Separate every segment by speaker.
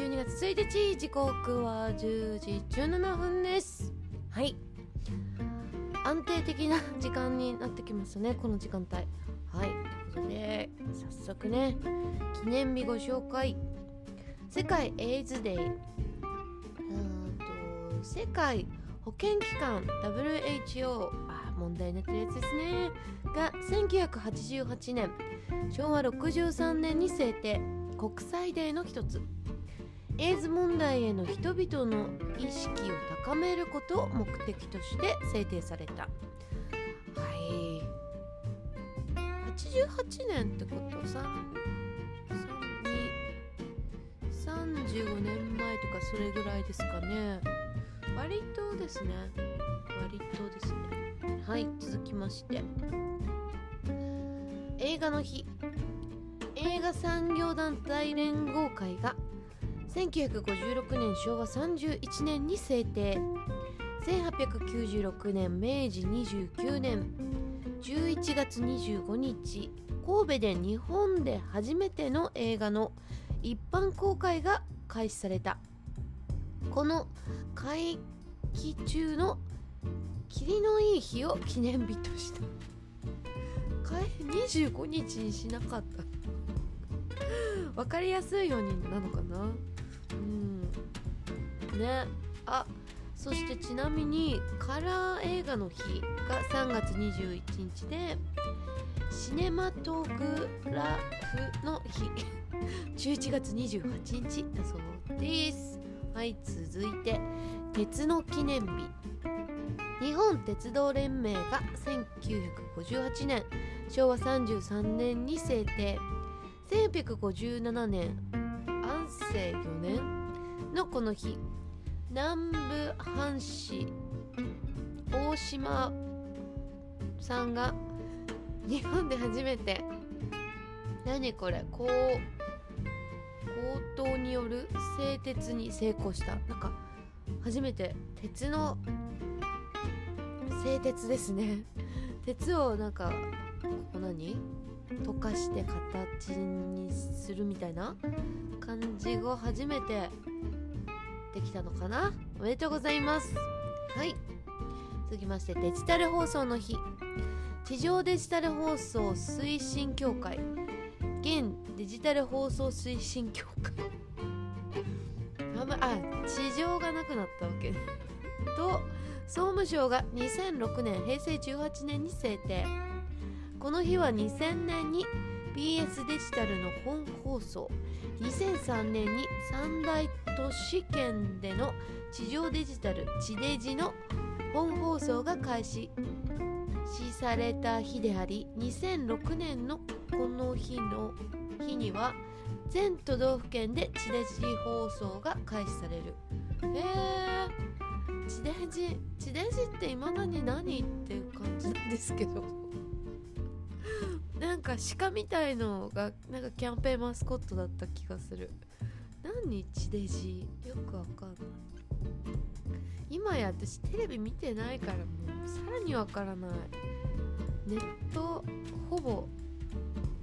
Speaker 1: 12月1日時刻は10時17分です。はい。安定的な時間になってきますねこの時間帯。はい。ということで早速ね記念日ご紹介。世界エイズデイ。うんと世界保健機関 WHO あ問題になってるやつですね。が1988年。昭和63年に制定。国際デーの一つエイズ問題への人々の意識を高めることを目的として制定された。はい。88年ってこと3 35年前とかそれぐらいですかね。割とですね。割とですね。はい。続きまして。映画の日。映画産業団体連合会が1956年昭和31年に制定。1896年明治29年。11月25日神戸で日本で初めての映画の一般公開が開始された。この会期中の霧のいい日を記念日とした。25日にしなかった。分かりやすいようになのかな？ね。あそしてちなみにカラー映画の日が3月21日でシネマトグラフの日。11月28日だそうです。はい続いて鉄の記念日。日本鉄道連盟が1958年昭和33年に制定。1857年安政4年のこの日。南部藩士大島さんが日本で初めて何これこう強盗による製鉄に成功した。なんか初めて鉄の製鉄ですね。鉄をなんかここ何？溶かして形にするみたいな感じが初めてできたのかな？おめでとうございます。はい。続きましてデジタル放送の日。地上デジタル放送推進協会。現デジタル放送推進協会。あまあ地上がなくなったわけ。と総務省が2006年平成18年に制定この日は2000年に BS デジタルの本放送。2003年に三大都市圏での地上デジタル地デジの本放送が開始しされた日であり2006年のこの日の日には全都道府県で地デジ放送が開始される。へえ地デジ地デジっていまだに何っていう感じなんですけど。なんか鹿みたいのがなんかキャンペーンマスコットだった気がする。何地デジよくわかんない。今や私テレビ見てないからもうさらにわからない。ネットほぼ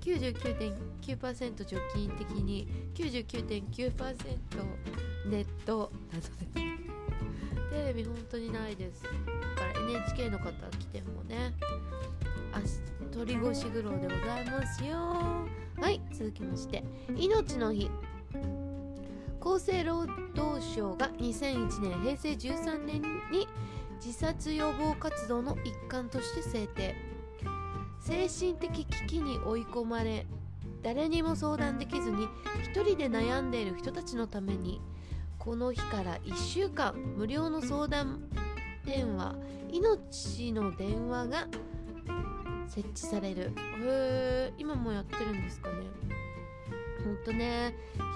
Speaker 1: 99.9%除菌的に99.9%ネットなどで。テレビ本当にないです。だから NHK の方来てもね。鳥越苦労でございますよ。はい続きまして命の日。厚生労働省が2001年平成13年に自殺予防活動の一環として制定。精神的危機に追い込まれ誰にも相談できずに一人で悩んでいる人たちのためにこの日から1週間無料の相談電話命の電話が設置される。へえ今もやってるんですかね。ほんとね。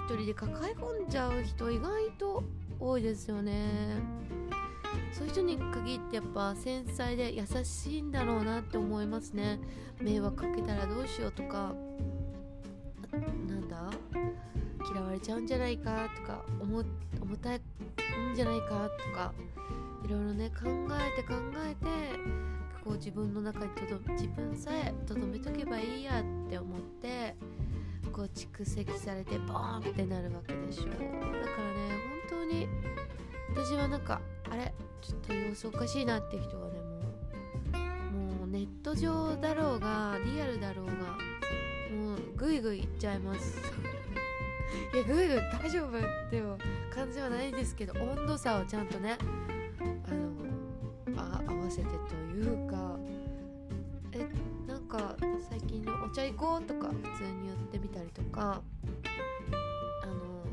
Speaker 1: 一人で抱え込んじゃう人意外と多いですよね。そういう人に限ってやっぱ繊細で優しいんだろうなって思いますね。迷惑かけたらどうしようとか。なんだ？嫌われちゃうんじゃないかとか。思重たいんじゃないかとか。いろいろね考えて考えてこう自分の中にとど自分さえとどめとけばいいやって思ってこう蓄積されてボーンってなるわけでしょう。だからね本当に私はなんかあれちょっと様子おかしいなって人がねもうもうネット上だろうがリアルだろうがもうグイグイいっちゃいます。いやグイグイ大丈夫って感じはないんですけど温度差をちゃんとねあのあ合わせてというかえなんか最近の「お茶行こう」とか普通に言ってみたりとかあの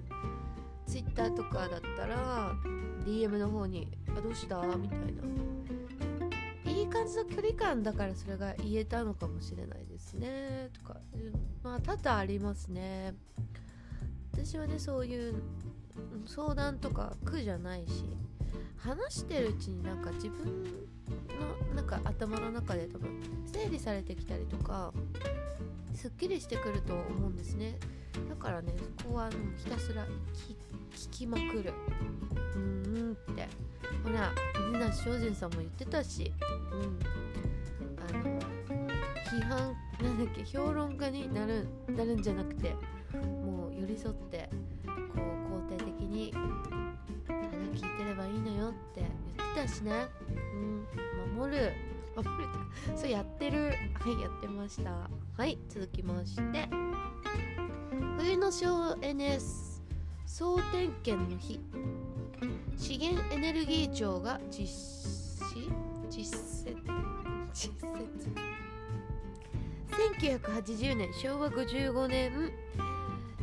Speaker 1: ツイッターとかだったら DM の方に「あどうした?」みたいな。いい感じの距離感だからそれが言えたのかもしれないですね。とかまあ多々ありますね。私はねそういう相談とか苦じゃないし。話してるうちになんか自分のなんか頭の中で多分整理されてきたりとかすっきりしてくると思うんですね。だからねそこはひたすら聞きまくる。うーんって。ほら水梨精進さんも言ってたし。うん。あの批判なんだっけ評論家になるなるんじゃなくてもう寄り添ってこう肯定的にいいのよって言ってたしね。うん守る。守るってそうやってる。はいやってました。はい続きまして。冬の省エネ総点検の日。資源エネルギー庁が実施。実践実践1980年。昭和55年。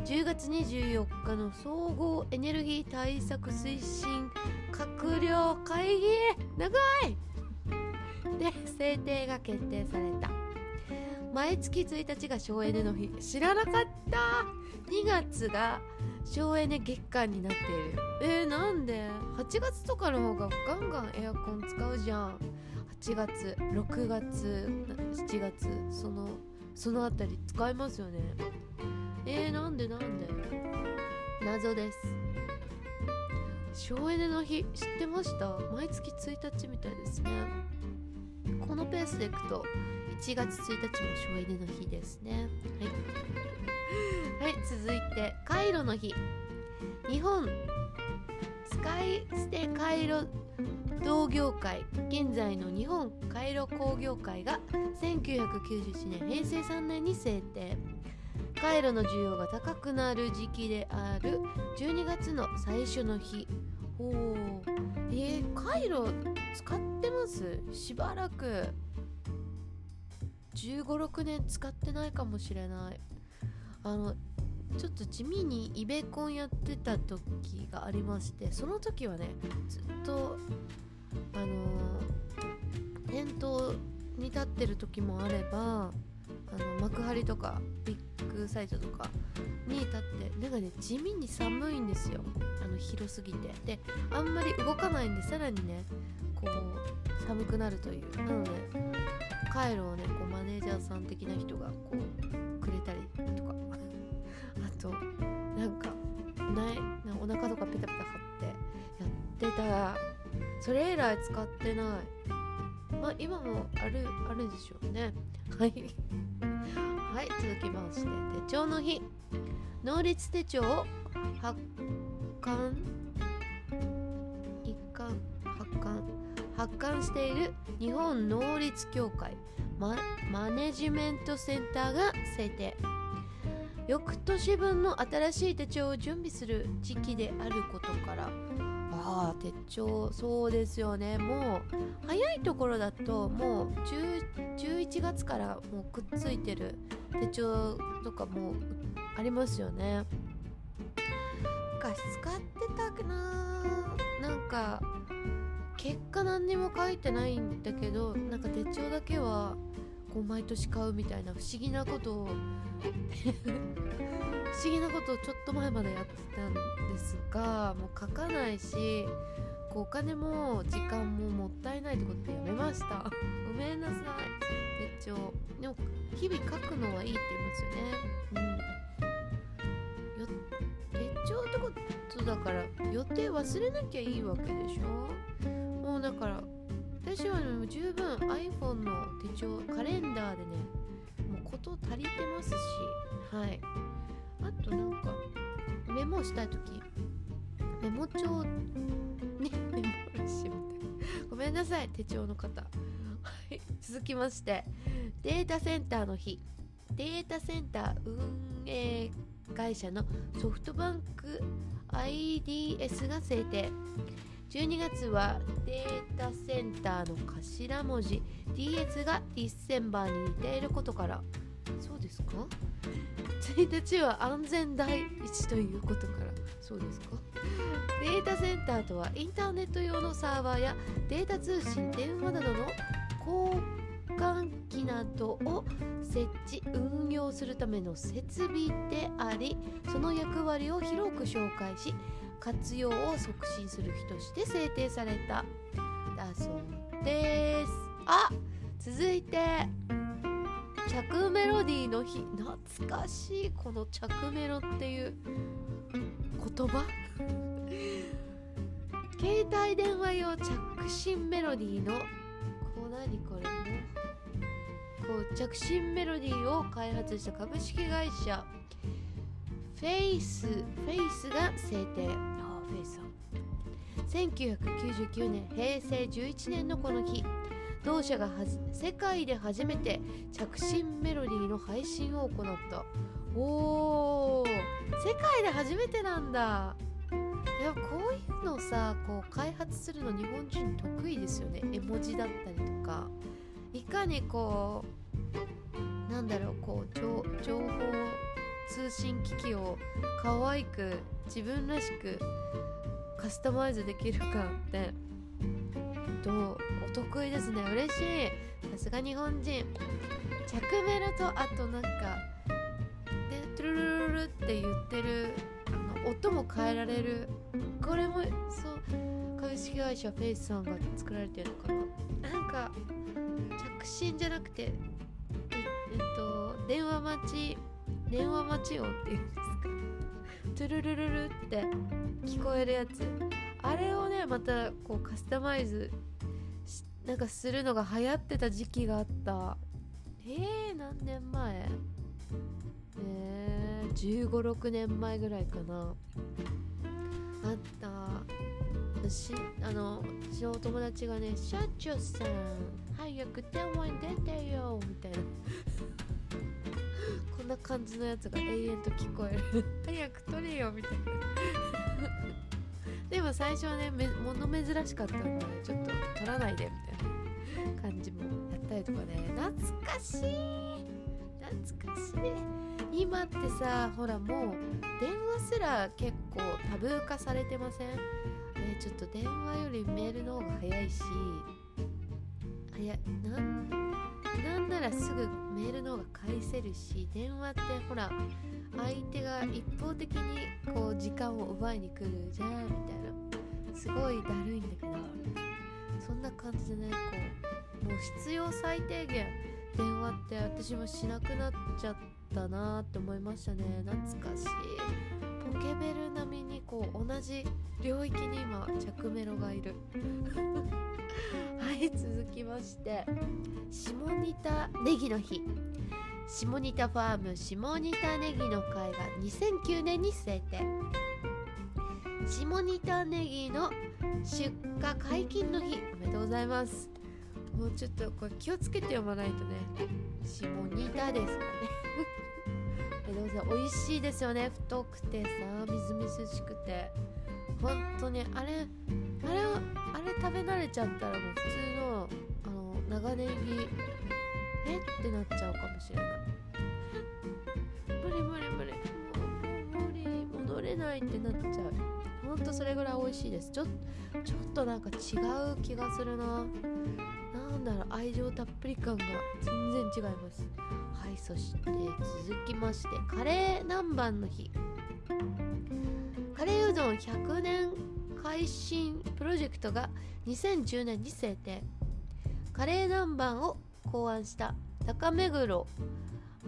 Speaker 1: 10月24日の総合エネルギー対策推進閣僚会議長い。で制定が決定された。毎月1日が省エネの日。知らなかった。2月が省エネ月間になっている。えー、なんで？8月とかの方がガンガンエアコン使うじゃん。8月6月7月そのそのあたり使いますよね。えー、なんでなんで？謎です。省エネの日知ってました？毎月1日みたいですね。このペースでいくと1月1日も省エネの日ですね。はい、はい、続いてカイロの日。日本スカイステカイロ同業界現在の日本カイロ工業会が1997年平成3年に制定。カイロの需要が高くなる時期である。12月の最初の日。おおえー、カイロ使ってます？しばらく。1 5 6年使ってないかもしれない。あのちょっと地味にイベコンやってた時がありましてその時はねずっとあのー、店頭に立ってる時もあればあの幕張とかビッグサイトとかに立ってなんかね地味に寒いんですよ。あの広すぎて。であんまり動かないんでさらにねこう寒くなるという。なのでカイロをねこうマネージャーさん的な人がこうくれたりとか。あとなんかないなお腹とかペタペタ貼ってやってた。らそれ以来使ってない。まあ今もあるあるでしょうね。はい。はい続きまして手帳の日。能率手帳を発刊。一貫発刊。発刊している日本能率協会。ママネジメントセンターが制定。翌年分の新しい手帳を準備する時期であることからああ手帳そうですよね。もう早いところだともう11月からもうくっついてる手帳とかもありますよね。昔使ってたかな。なんか結果何にも書いてないんだけどなんか手帳だけはこう毎年買うみたいな不思議なことを。不思議なことをちょっと前までやってたんですがもう書かないしこうお金も時間ももったいないってことでやめました。ごめんなさい。手帳でも日々書くのはいいって言いますよね。うん。よ手帳ってことだから予定忘れなきゃいいわけでしょ？もうだから私はも十分 iPhone の手帳カレンダーでねもうこと足りてますしはい。となんかメモしたい時メモ帳にメモしみたいごめんなさい手帳の方。はい続きましてデータセンターの日。データセンター運営会社のソフトバンク IDS が制定。12月はデータセンターの頭文字 DS がディッセンバーに似ていることから。そうですか？1日は安全第一ということから。そうですか？データセンターとはインターネット用のサーバーやデータ通信電話などの交換機などを設置運用するための設備でありその役割を広く紹介し活用を促進する日として制定された。だそうです。あ続いて。着メロディーの日懐かしいこの着メロっていう言葉？携帯電話用着信メロディーのこう何これね？こう着信メロディーを開発した株式会社フェイスフェイスが制定。ああフェイスさん。1999年平成11年のこの日。同社が世界で初めて着信メロディーの配信を行った。おー世界で初めてなんだ。いやこういうのさこう開発するの日本人得意ですよね。絵文字だったりとか。いかにこうなんだろうこう情報通信機器を可愛く自分らしくカスタマイズできるかって。どうお得意ですね。嬉しい。さすが日本人。着メロとあとなんかでトゥルルルルって言ってるあの音も変えられる。これもそう株式会社フェイスさんが作られてるのかな。なんか着信じゃなくてええっと電話待ち電話待ち音っていうんですか。トゥルルルルって聞こえるやつ。あれをねまたこうカスタマイズなんかするのが流行ってた時期があった。えー、何年前？えー、1 5 6年前ぐらいかな。あった。しあの私のお友達がね「社長さん早く電話に出てよ」みたいな。こんな感じのやつが永遠と聞こえる早く取れよみたいな。でも最初はねめ物珍しかったんでちょっと取らないでみたいな感じもやったりとかね。懐かしい。懐かしい。今ってさほらもう電話すら結構タブー化されてません？えちょっと電話よりメールの方が早いし。早いななんならすぐメールの方が返せるし電話ってほら相手が一方的にこう時間を奪いに来るじゃんみたいな。すごいだるいんだけど。そんな感じでねこうもう必要最低限電話って私もしなくなっちゃってたなって思いましたね。懐かしい。ポケベル並みにこう同じ領域に今着メロがいる。はい続きまして。下仁田ネギの日。下仁田ファーム下仁田ネギの会が2009年に制定。下仁田ネギの出荷解禁の日おめでとうございます。もうちょっとこれ気をつけて読まないとね。下仁田ですからね。えどうぞ美味しいですよね。太くてさみずみずしくて。本当にあれあれあれ食べ慣れちゃったらもう普通のあの長ネギ。え？ってなっちゃうかもしれない。無理無理無理。もう無理戻れないってなっちゃう。ほんとそれぐらい美味しいです。ちょちょっとなんか違う気がするな。だろう愛情たっぷり感が全然違います。はいそして続きましてカレー南蛮の日。カレーうどん100年改新プロジェクトが2010年に制定。カレー南蛮を考案した中目黒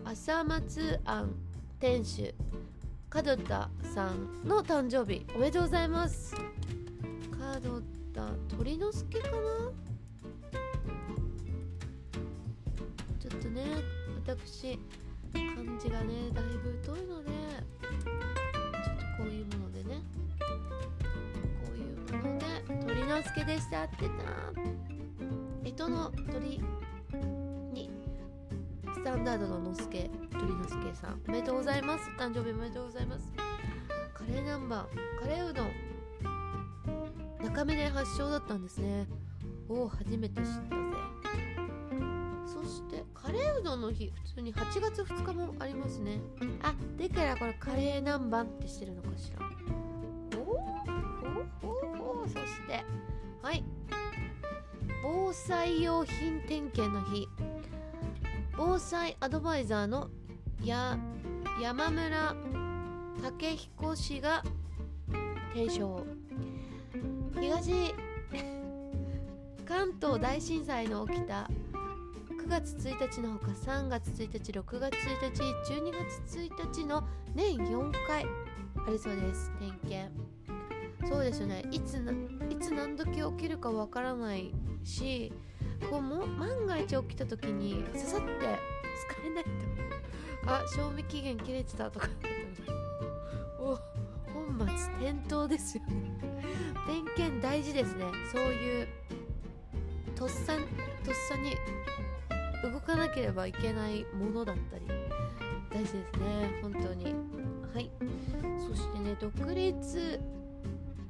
Speaker 1: 朝松庵店主門田さんの誕生日。おめでとうございます。門田鳥之助かな？ちょっとね私漢字がねだいぶ太いのでちょっとこういうものでねこういうもので鳥之助でしたってた干支の鳥にスタンダードののすけ鳥之助さんおめでとうございます。誕生日おめでとうございます。カレーナンバーカレーうどん。中身で発祥だったんですね。おお初めて知ったぜ。そしてカレーうどんの日普通に8月2日もありますね。あだからこれカレー南蛮ってしてるのかしら。おおおおそしてはい防災用品点検の日防災アドバイザーのや山村武彦氏が提唱東関東大震災の起きた9月1日のほか3月1日6月1日12月1日の年4回あるそうです点検。そうですよね。いつないつ何時起きるかわからないしこうも万が一起きた時に刺さって使えないとあ賞味期限切れてたとか。お本末転倒ですよね。点検大事ですね。そういうとっさとっさに動かなければいけないものだったり大事ですね。本当に。はい。そしてね独立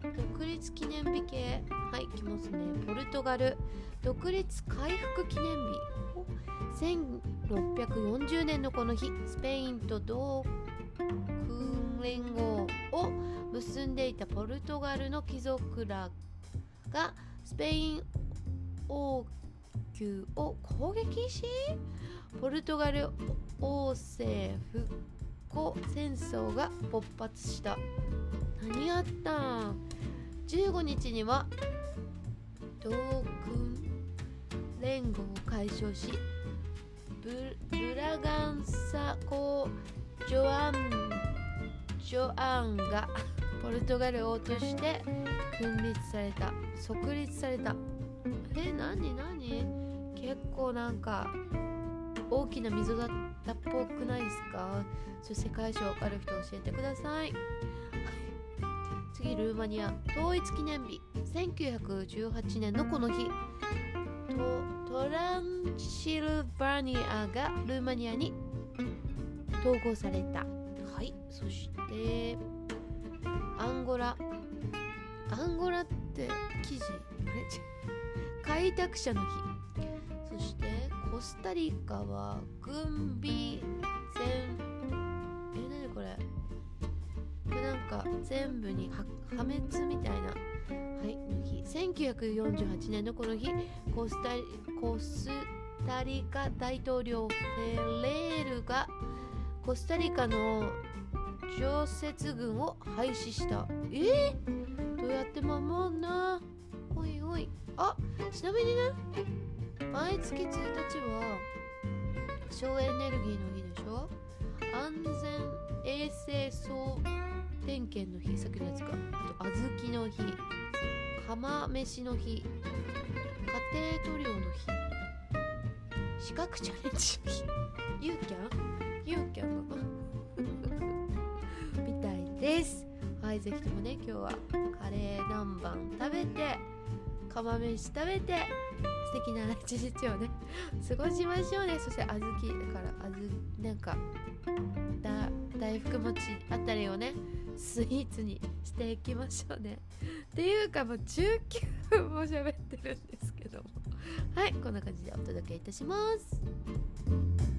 Speaker 1: 独立記念日系。はい来ますね。ポルトガル。独立回復記念日。1640年のこの日。スペインと同訓連合を結んでいたポルトガルの貴族らがスペイン王宮を攻撃しポルトガル王政復興戦争が勃発した。何やった？ん15日には同軍連合を解消しブブラガンサ公ジョアンジョアンが ポルトガル王として君立された。即立された。え何？何？結構なんか大きな溝だったっぽくないですか？ちょ世界史わかる人教えてください。次ルーマニア。統一記念日。1918年のこの日。トトランシルバニアがルーマニアに統合された。はいそしてアンゴラ。アンゴラって記事？あれ？開拓者の日。そしてコスタリカは軍備全え何これ？これなんか全部に破滅みたいな。はいの日。1948年のこの日コスタリコスタリカ大統領フェレールがコスタリカの常設軍を廃止した。え？ー、どうやって守んな？おいおい。あちなみにね。毎月1日は省エネルギーの日でしょ？安全衛生総点検の日さっきのやつか。あと小豆の日釜飯の日家庭塗料の日。資格チャレンジの日ユーキャン？ユーキャンかなみたいです。はいぜひともね今日はカレー南蛮食べて釜飯食べて素敵な一日をね 過ごしましょうね。そして小豆だからあずなんか大福餅あたりをねスイーツにしていきましょうね。っていうかもう19分も喋ってるんですけども。はいこんな感じでお届けいたします。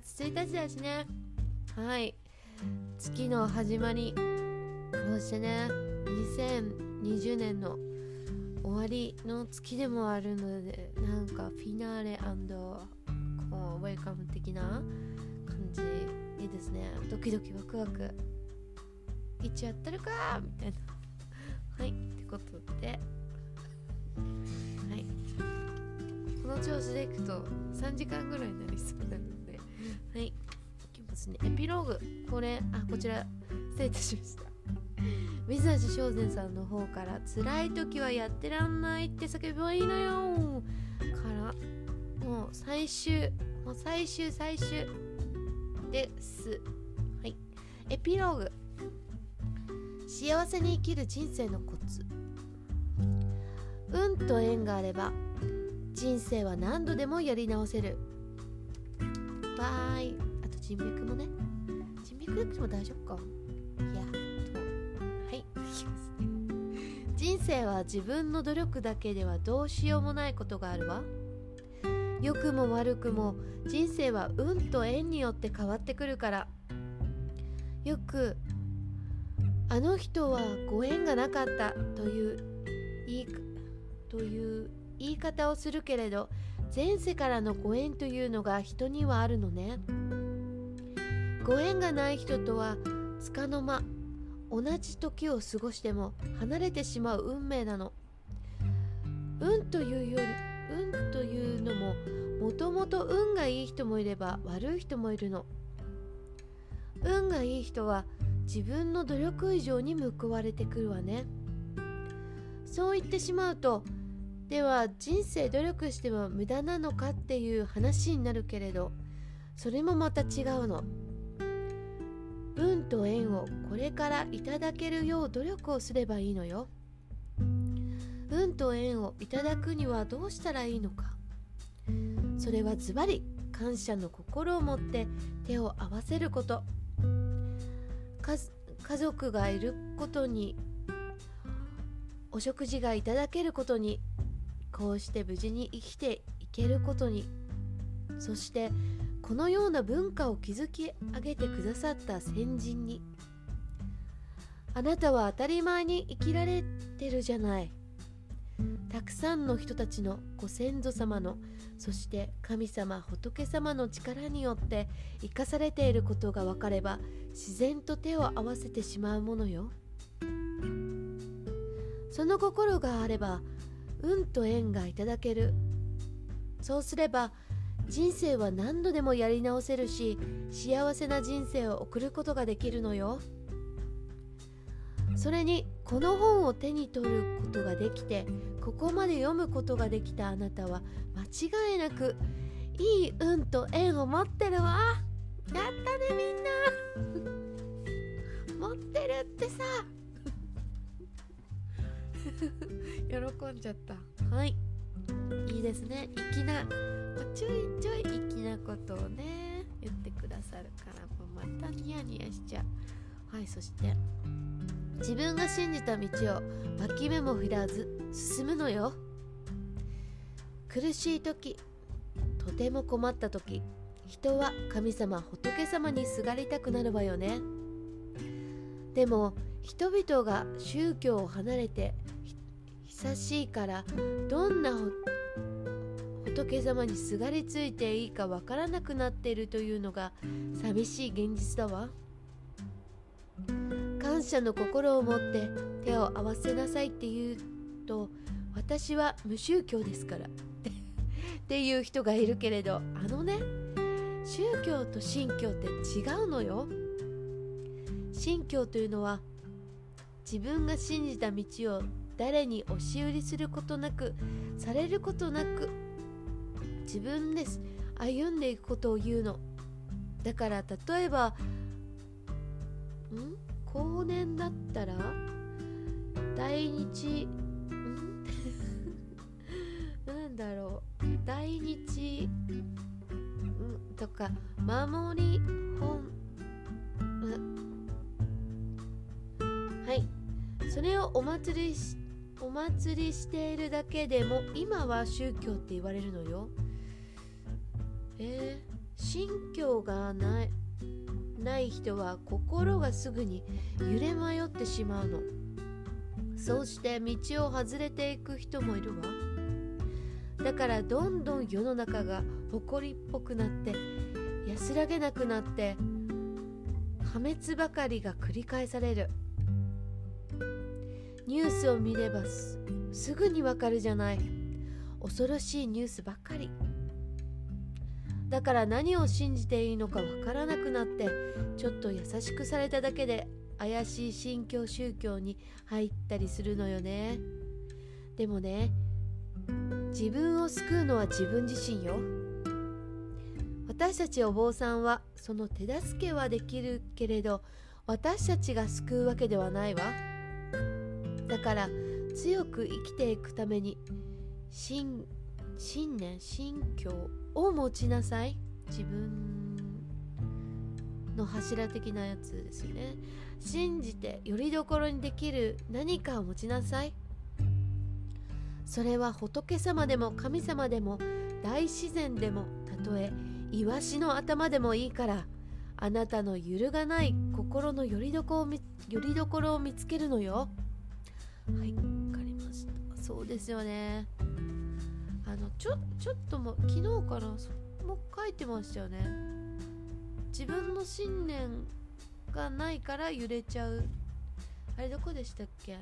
Speaker 1: 月1日だしね。はい。月の始まりこうしてね2020年の終わりの月でもあるのでなんかフィナーレこうウェルカム的な感じいいですね。ドキドキワクワク。一応やってるかみたいな。はい。ってことで。はい。この調子でいくと3時間ぐらいになりそうなので。きますね。エピローグ。これあこちら。失礼いたしました。水橋正善さんの方から「辛い時はやってらんないって叫べばいいのよ」からもう最終もう最終最終。です。はい。エピローグ。幸せに生きる人生のコツ。運と縁があれば人生は何度でもやり直せる。わーい人脈もね。人脈なくても大丈夫か。いやはい。いきます人生は自分の努力だけではどうしようもないことがあるわ。良くも悪くも人生は運と縁によって変わってくるから。よくあの人はご縁がなかったという言いという言い方をするけれど前世からのご縁というのが人にはあるのね。ご縁がない人とはつかの間同じ時を過ごしても離れてしまう運命なの。運というより運というのももともと運がいい人もいれば悪い人もいるの。運がいい人は自分の努力以上に報われてくるわね。そう言ってしまうとでは人生努力しても無駄なのかっていう話になるけれどそれもまた違うの。運と縁をこれからいただけるよう努力をすればいいのよ。運と縁をいただくにはどうしたらいいのか。それはズバリ感謝の心を持って手を合わせること。家族がいることにお食事がいただけることにこうして無事に生きていけることに。そしてこのような文化を築き上げてくださった先人にあなたは当たり前に生きられてるじゃない。たくさんの人たちのご先祖様のそして神様仏様の力によって生かされていることが分かれば自然と手を合わせてしまうものよ。その心があれば運と縁がいただける。そうすれば人生は何度でもやり直せるし幸せな人生を送ることができるのよ。それにこの本を手に取ることができてここまで読むことができたあなたは間違いなくいい運と縁を持ってるわ。やったねみんな。持ってるってさ。喜んじゃった。はい。いいですね。粋なちょいちょい粋なことをね言ってくださるからもうまたニヤニヤしちゃう。はいそして自分が信じた道を脇目も振らず進むのよ。苦しい時とても困った時人は神様仏様にすがりたくなるわよね。でも人々が宗教を離れて久しいからどんな仏様にすがりついていいかわからなくなっているというのが寂しい現実だわ。感謝の心を持って手を合わせなさいって言うと私は無宗教ですから っていう人がいるけれどあのね宗教と信教って違うのよ。信教というのは自分が信じた道を誰に押し売りすることなくされることなく自分です。歩んでいくことを言うの。だから例えばん？後年だったら大日ん？なんだろう。大日ん？とか守り本。はい。それをお祭りしお祭りしているだけでも今は宗教って言われるのよ。えー、信教がないない人は心がすぐに揺れ迷ってしまうの。そうして道を外れていく人もいるわ。だからどんどん世の中が誇りっぽくなって安らげなくなって破滅ばかりが繰り返される。ニュースを見ればすぐにわかるじゃない。恐ろしいニュースばっかり。だから何を信じていいのかわからなくなってちょっと優しくされただけで怪しい新教宗教に入ったりするのよね。でもね自分を救うのは自分自身よ。私たちお坊さんはその手助けはできるけれど私たちが救うわけではないわ。だから強く生きていくために信信念信教を持ちなさい。自分の柱的なやつですよね。信じてよりどころにできる何かを持ちなさい。それは仏様でも神様でも大自然でもたとえイワシの頭でもいいからあなたの揺るがない心のよりどころを見よりどころを見つけるのよ。はいわかりました。そうですよね。あのちょちょっとも昨日からも書いてましたよね。自分の信念がないから揺れちゃう。あれどこでしたっけ？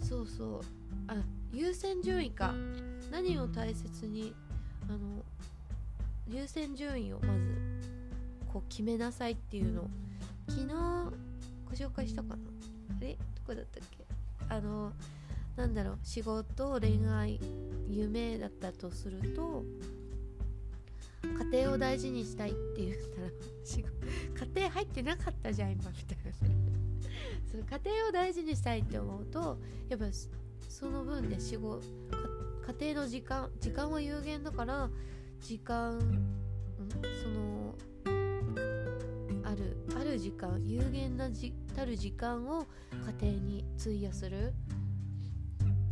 Speaker 1: そうそう。あ優先順位か。何を大切にあの優先順位をまずこう決めなさいっていうの昨日ご紹介したかな。あれ？どこだったっけ？あのなんだろう仕事恋愛夢だったとすると家庭を大事にしたいって言ったら家庭入ってなかったじゃん今みたいな。その家庭を大事にしたいって思うとやっぱその分で仕事家庭の時間時間は有限だから時間、そのる時間有限なじたる時間を家庭に費やする。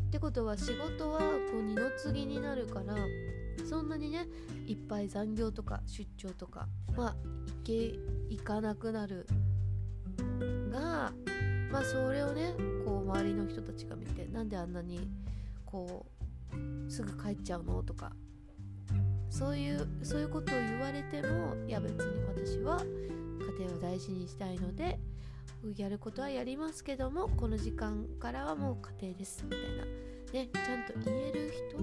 Speaker 1: ってことは仕事はこう二の次になるからそんなにねいっぱい残業とか出張とかまあ行け行かなくなるがまあそれをねこう周りの人たちが見てなんであんなにこうすぐ帰っちゃうのとかそういうそういうことを言われてもいや別に私は家庭を大事にしたいのでやることはやりますけどもこの時間からはもう家庭ですみたいな。ねちゃんと言える人？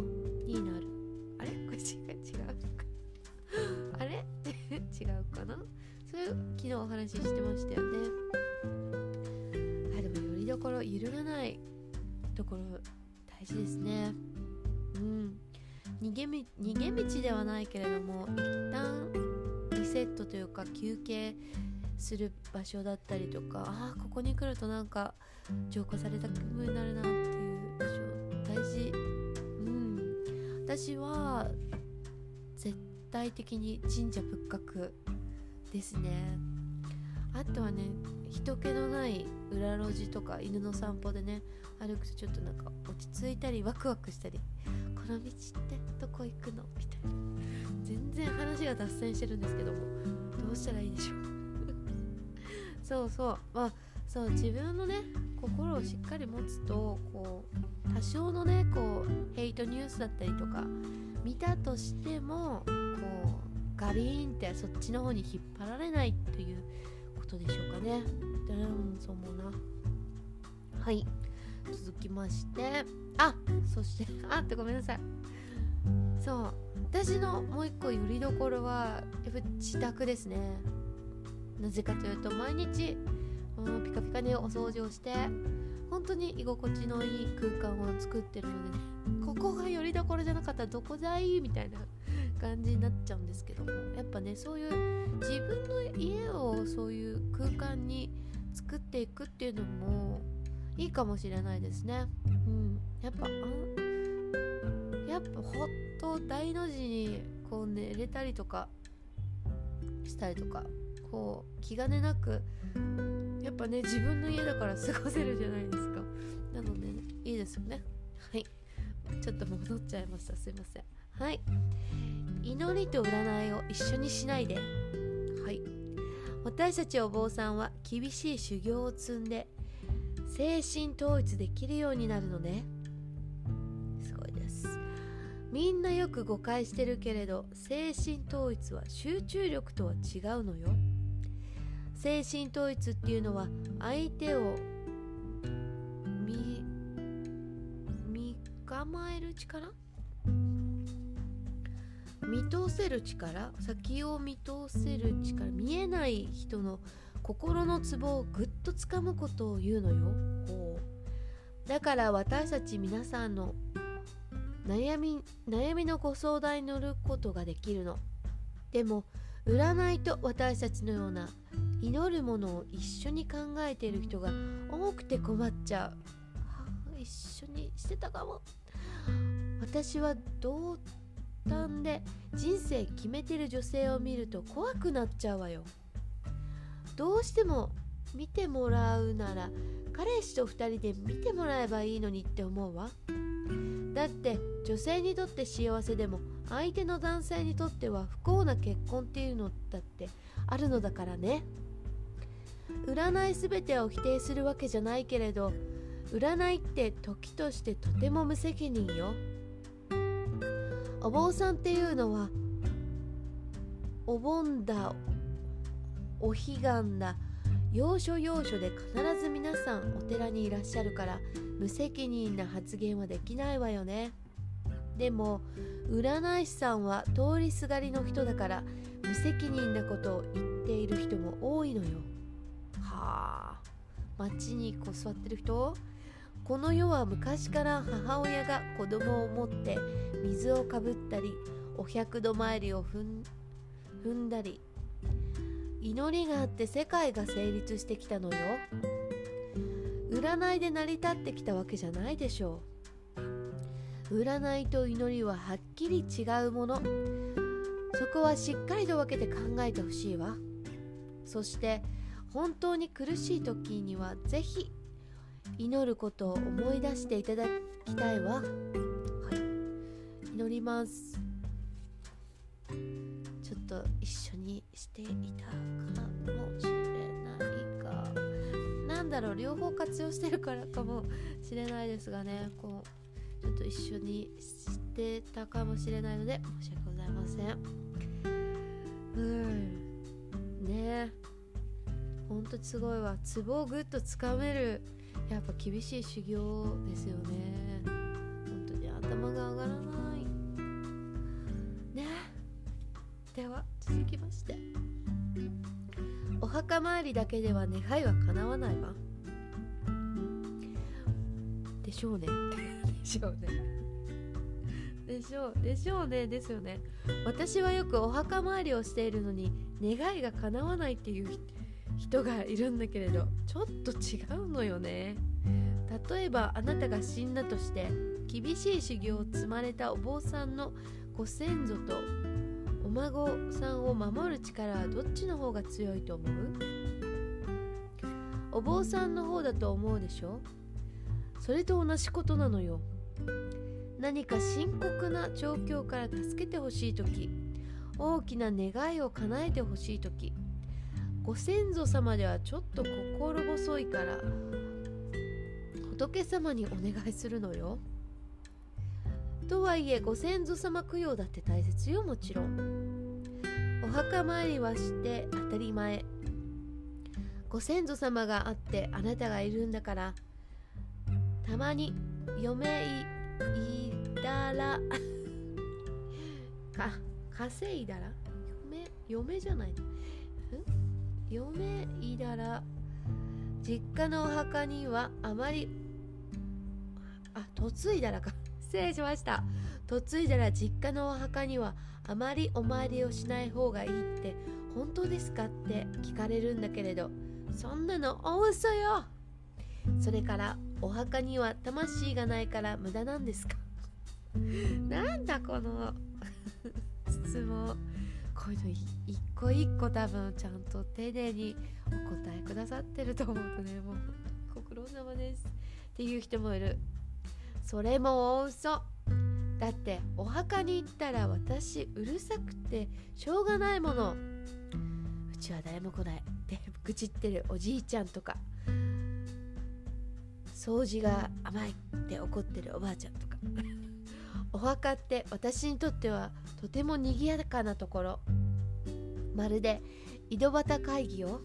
Speaker 1: になる。あれ？これ違う違う あれ？違うかな？それ昨日お話ししてましたよね。あでもよりどころ揺るがないところ大事ですね。うん。逃げ逃げ道ではないけれども一旦リセットというか休憩する場所だったりとかああここに来るとなんか浄化された気分になるなっていう場所大事。うん。私は絶対的に神社仏閣ですね。あとはね人気のない裏路地とか犬の散歩でね歩くとちょっとなんか落ち着いたりワクワクしたりこの道ってどこ行くの？みたいな。然話が脱線してるんですけどもどうしたらいいでしょう？そうそう。まあそう自分のね心をしっかり持つとこう多少のねこうヘイトニュースだったりとか見たとしてもこうガビーンってそっちの方に引っ張られないということでしょうかね。うんそう思うな。はい。続きまして。あそして あってごめんなさい。そう。私のもう一個よりどころはやっぱ自宅ですねなぜかというと毎日ピカピカにお掃除をして本当に居心地のいい空間を作ってるので、ね、ここがよりどころじゃなかったらどこじゃいみたいな感じになっちゃうんですけどもやっぱねそういう自分の家をそういう空間に作っていくっていうのもいいかもしれないですね。うん、やっぱやっぱほっと大の字にこう寝れたりとかしたりとかこう気兼ねなくやっぱね自分の家だから過ごせるじゃないですか。なので、ね、いいですよね。はい。ちょっと戻っちゃいました。すいません。はい。祈りと占いを一緒にしないで。はい。私たちお坊さんは厳しい修行を積んで精神統一できるようになるのね。すごいでみんなよく誤解してるけれど精神統一は集中力とは違うのよ。精神統一っていうのは相手を見見構える力？見通せる力？先を見通せる力？見えない人の心のツボをぐっとつかむことを言うのよ。ほう。だから私たち皆さんの悩み悩みのご相談に乗ることができるの。でも占いと私たちのような祈るものを一緒に考えている人が多くて困っちゃう、一緒にしてたかも。私は同担で人生決めてる女性を見ると怖くなっちゃうわよ。どうしても見てもらうなら彼氏と2人で見てもらえばいいのにって思うわ。だって女性にとって幸せでも相手の男性にとっては不幸な結婚っていうのだってあるのだからね。占い全てを否定するわけじゃないけれど占いって時としてとても無責任よ。お坊さんっていうのはお盆だお彼岸だ要所要所で必ず皆さんお寺にいらっしゃるから無責任な発言はできないわよね。でも占い師さんは通りすがりの人だから無責任なことを言っている人も多いのよ。はあ。街にこう座ってる人？この世は昔から母親が子供を持って水をかぶったりお百度参りを踏んだり祈りがあって世界が成立してきたのよ。占いで成り立ってきたわけじゃないでしょう。占いと祈りははっきり違うもの。そこはしっかりと分けて考えてほしいわ。そして本当に苦しい時にはぜひ祈ることを思い出していただきたいわ。はい。祈ります。ちょっと一緒にしていたかもしれないがなんだろう両方活用してるからかもしれないですがね。こうちょっと一緒にしてたかもしれないので申し訳ございません。うん。ね。ほんとすごいわ。ツボをぐっとつかめるやっぱ厳しい修行ですよね。本当に頭が上がらない。では続きまして。お墓参りだけでは願いは叶わないわ。でしょうね。でしょうね。でしょうでしょうね。ですよね。私はよくお墓参りをしているのに願いが叶わないっていう人がいるんだけれどちょっと違うのよね。例えばあなたが死んだとして厳しい修行を積まれたお坊さんのご先祖とお孫さんを守る力はどっちの方が強いと思う？お坊さんの方だと思うでしょ？それと同じことなのよ何か深刻な状況から助けてほしい時大きな願いを叶えてほしい時ご先祖様ではちょっと心細いから仏様にお願いするのよ。とはいえご先祖様供養だって大切よもちろん。お墓参りはして当たり前。ご先祖様があってあなたがいるんだからたまに嫁いだら か稼いだら？嫁嫁じゃない嫁いだら実家のお墓にはあまりあ嫁いだらか。失礼しました。嫁いだら実家のお墓にはあまりお参りをしない方がいいって本当ですかって聞かれるんだけれどそんなの大嘘よ。それからお墓には魂がないから無駄なんですか？なんだこの質問。こういうの一個一個多分ちゃんと丁寧にお答えくださってると思うとね。もうご苦労様です。っていう人もいる。それも大嘘。だってお墓に行ったら私うるさくてしょうがないもの。うちは誰も来ない。って愚痴ってるおじいちゃんとか。掃除が甘いって怒ってるおばあちゃんとか。お墓って私にとってはとても賑やかなところ。まるで井戸端会議よ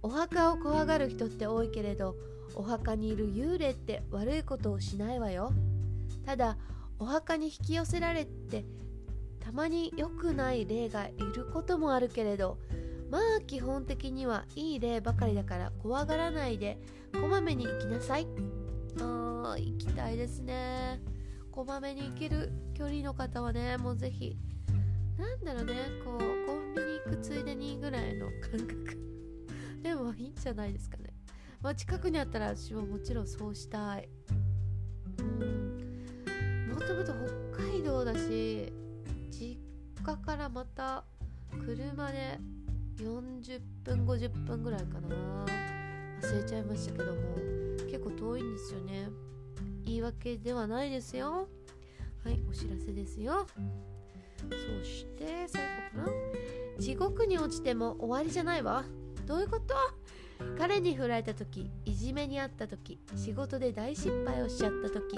Speaker 1: お墓を怖がる人って多いけれどお墓にいる幽霊って悪いことをしないわよ。ただお墓に引き寄せられてたまに良くない霊がいることもあるけれどまあ基本的にはいい例ばかりだから怖がらないでこまめに行きなさい。あー行きたいですね。こまめに行ける距離の方はねもうぜひなんだろうねこうコンビニ行くついでにぐらいの感覚。でもいいんじゃないですかね。まあ近くにあったら私はもちろんそうしたい。うん。もともと北海道だし実家からまた車で40分50分ぐらいかな。忘れちゃいましたけども。結構遠いんですよね。言い訳ではないですよ。はいお知らせですよ。そして最後かな。地獄に落ちても終わりじゃないわ。どういうこと？彼に振られた時いじめにあった時仕事で大失敗をしちゃった時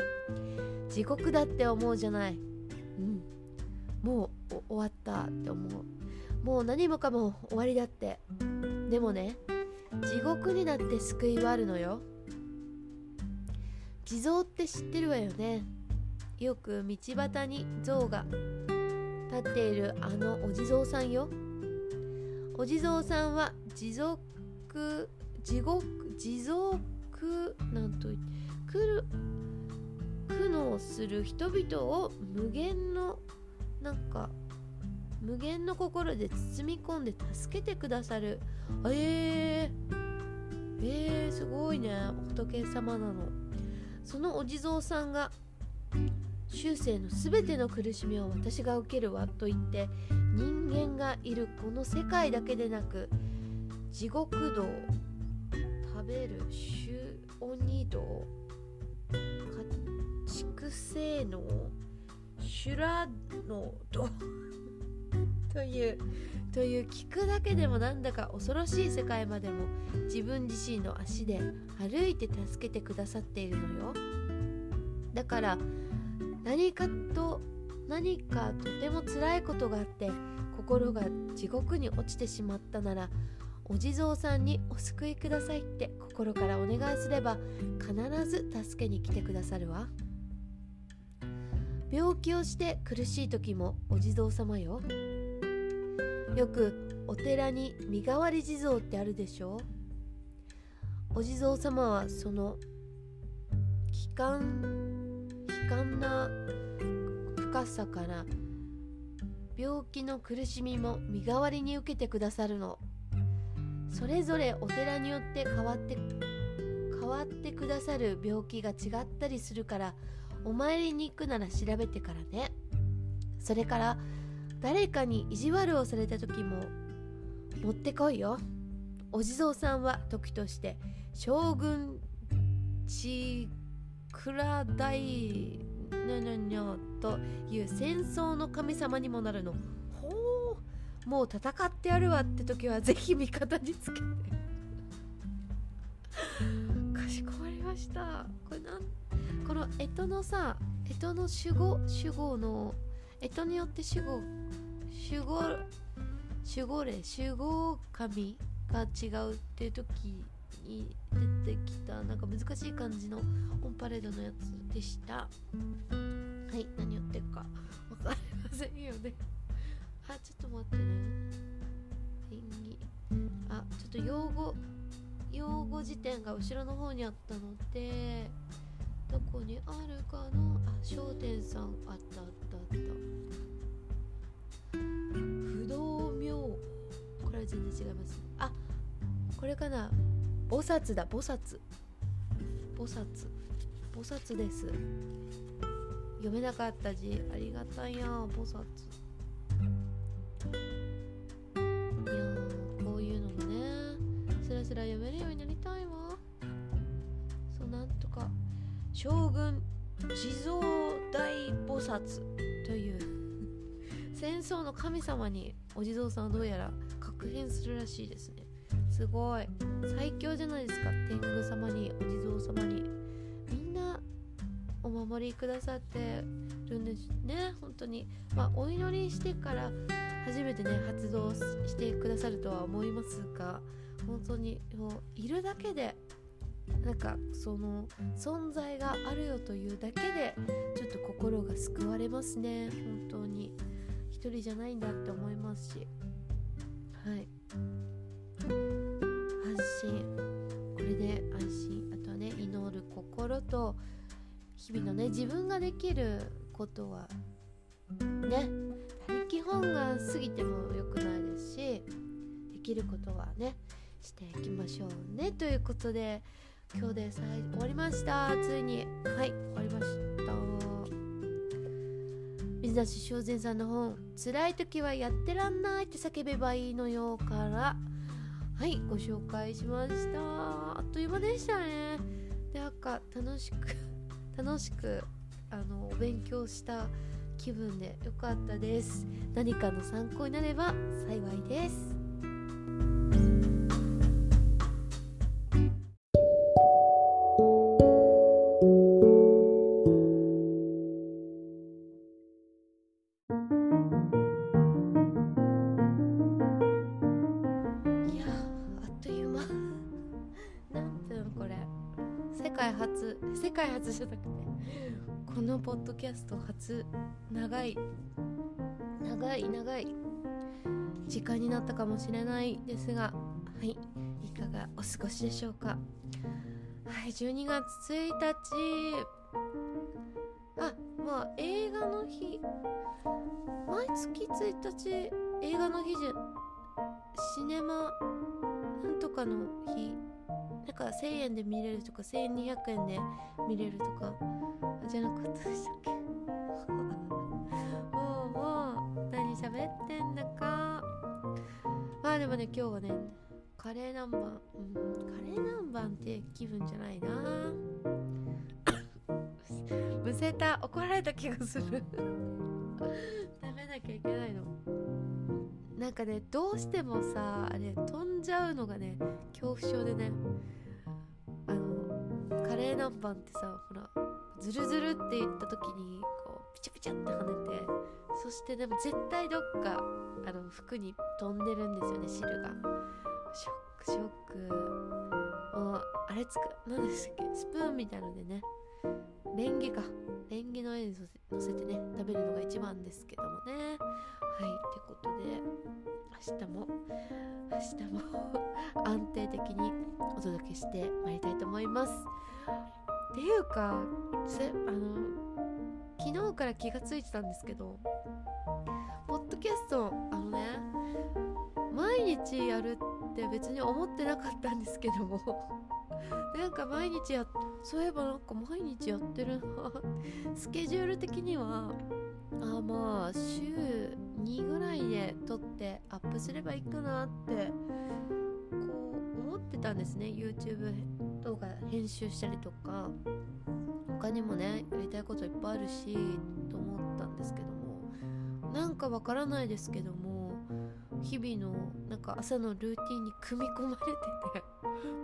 Speaker 1: 地獄だって思うじゃない。うん。もう終わったって思う。もう何もかも終わりだって。でもね地獄になって救いはあるのよ。地蔵って知ってるわよね。よく道端に像が立っているあのお地蔵さんよ。お地蔵さんは持続地獄地蔵なんとくる苦悩する人々を無限のなんか無限の心で包み込んで助けてくださる。えー、えー、すごいね。仏様なの。そのお地蔵さんが終生の全ての苦しみを私が受けるわと言って人間がいるこの世界だけでなく地獄道べる修鬼道畜生の修羅の というという聞くだけでもなんだか恐ろしい世界までも自分自身の足で歩いて助けてくださっているのよ。だから何かと何かとても辛いことがあって心が地獄に落ちてしまったならお地蔵さんにお救いくださいって心からお願いすれば必ず助けに来てくださるわ。病気をして苦しい時もお地蔵様よ。よくお寺に身代わり地蔵ってあるでしょお地蔵様はその悲観悲観な深さから病気の苦しみも身代わりに受けてくださるの。それぞれお寺によって変わって変わってくださる病気が違ったりするからお参りに行くなら調べてからね。それから誰かに意地悪をされた時も持ってこいよ。お地蔵さんは時として将軍ちくら大にゃにゃにゃという戦争の神様にもなるの。もう戦ってやるわって時はぜひ味方につけて。かしこまりました。これなんこの干支のさ干支の守護守護の干支によって守護守護守護霊守護神が違うっていう時に出てきたなんか難しい感じのオンパレードのやつでした。はい何言ってるか分かりませんよね。あちょっと待ってね。演技あちょっと用語用語辞典が後ろの方にあったのでどこにあるかな？あ商店さんあったあったあった。不動明これは全然違います。あこれかな？菩薩だ菩薩。菩薩。菩薩です。読めなかった字。ありがたいや菩薩。将軍地蔵大菩薩という戦争の神様にお地蔵さんはどうやら確変するらしいですね。すごい。最強じゃないですか。天狗様にお地蔵様に。みんなお守りくださってるんですね。本当に。まあお祈りしてから初めてね発動してくださるとは思いますが本当にもういるだけでなんかその存在があるよというだけでちょっと心が救われますね。本当に。一人じゃないんだって思いますし。はい。安心。これで安心。あとはね祈る心と日々のね自分ができることはね基本が過ぎても良くないですしできることはねしていきましょうね。ということで今日で最終わりました。ついに。はい終わりました。水田正善さんの本「辛い時はやってらんない」って叫べばいいのよから。はいご紹介しました。あっという間でしたね。でなんか楽しく 楽しくあのお勉強した気分でよかったです。何かの参考になれば幸いです。界初世界初じゃなくてこのポッドキャスト初長い長い長い時間になったかもしれないですがはいいかがお過ごしでしょうか？はい12月1日。あまあ映画の日。毎月1日映画の日じゃシネマなんとかの日。なんか1000円で見れるとか1200円で見れるとかじゃなかったでしたっけ？もうもう何喋ってんだか。まあでもね今日はねカレー南蛮。うんカレー南蛮って気分じゃないな。むせた。怒られた気がする。食べなきゃいけないの。なんかねどうしてもさあれ飛んじゃうのがね恐怖症でねあのカレー南蛮ってさほらズルズルって言った時にこうピチャピチャって跳ねてそしてでも絶対どっかあの服に飛んでるんですよね汁が。ショックショック。もうあれつく何でしたっけ？スプーンみたいのでねレンゲか。レンゲの上に乗せてね食べるのが一番ですけどもね。はいってことで明日も明日も 安定的にお届けしてまいりたいと思います。っていうかせあの昨日から気がついてたんですけどポッドキャストあのね毎日やるって別に思ってなかったんですけども。なんか毎日やそういえばなんか毎日やってる。なスケジュール的にはあまあ週2ぐらいで撮ってアップすればいいかなって。こう思ってたんですね YouTube 動画編集したりとか。他にもねやりたいこといっぱいあるしと思ったんですけども。なんかわからないですけども日々のなんか朝のルーティンに組み込まれてて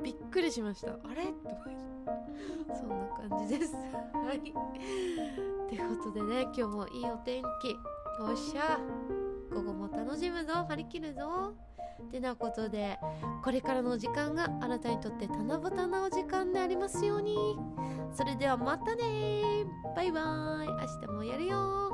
Speaker 1: びっくりしました。あれ？と思って。そんな感じです。はい。ってことでね今日もいいお天気よっしゃ午後も楽しむぞ。張り切るぞ。ってなことでこれからの時間があなたにとって七夕なお時間でありますように。それではまたねバイバーイ。明日もやるよ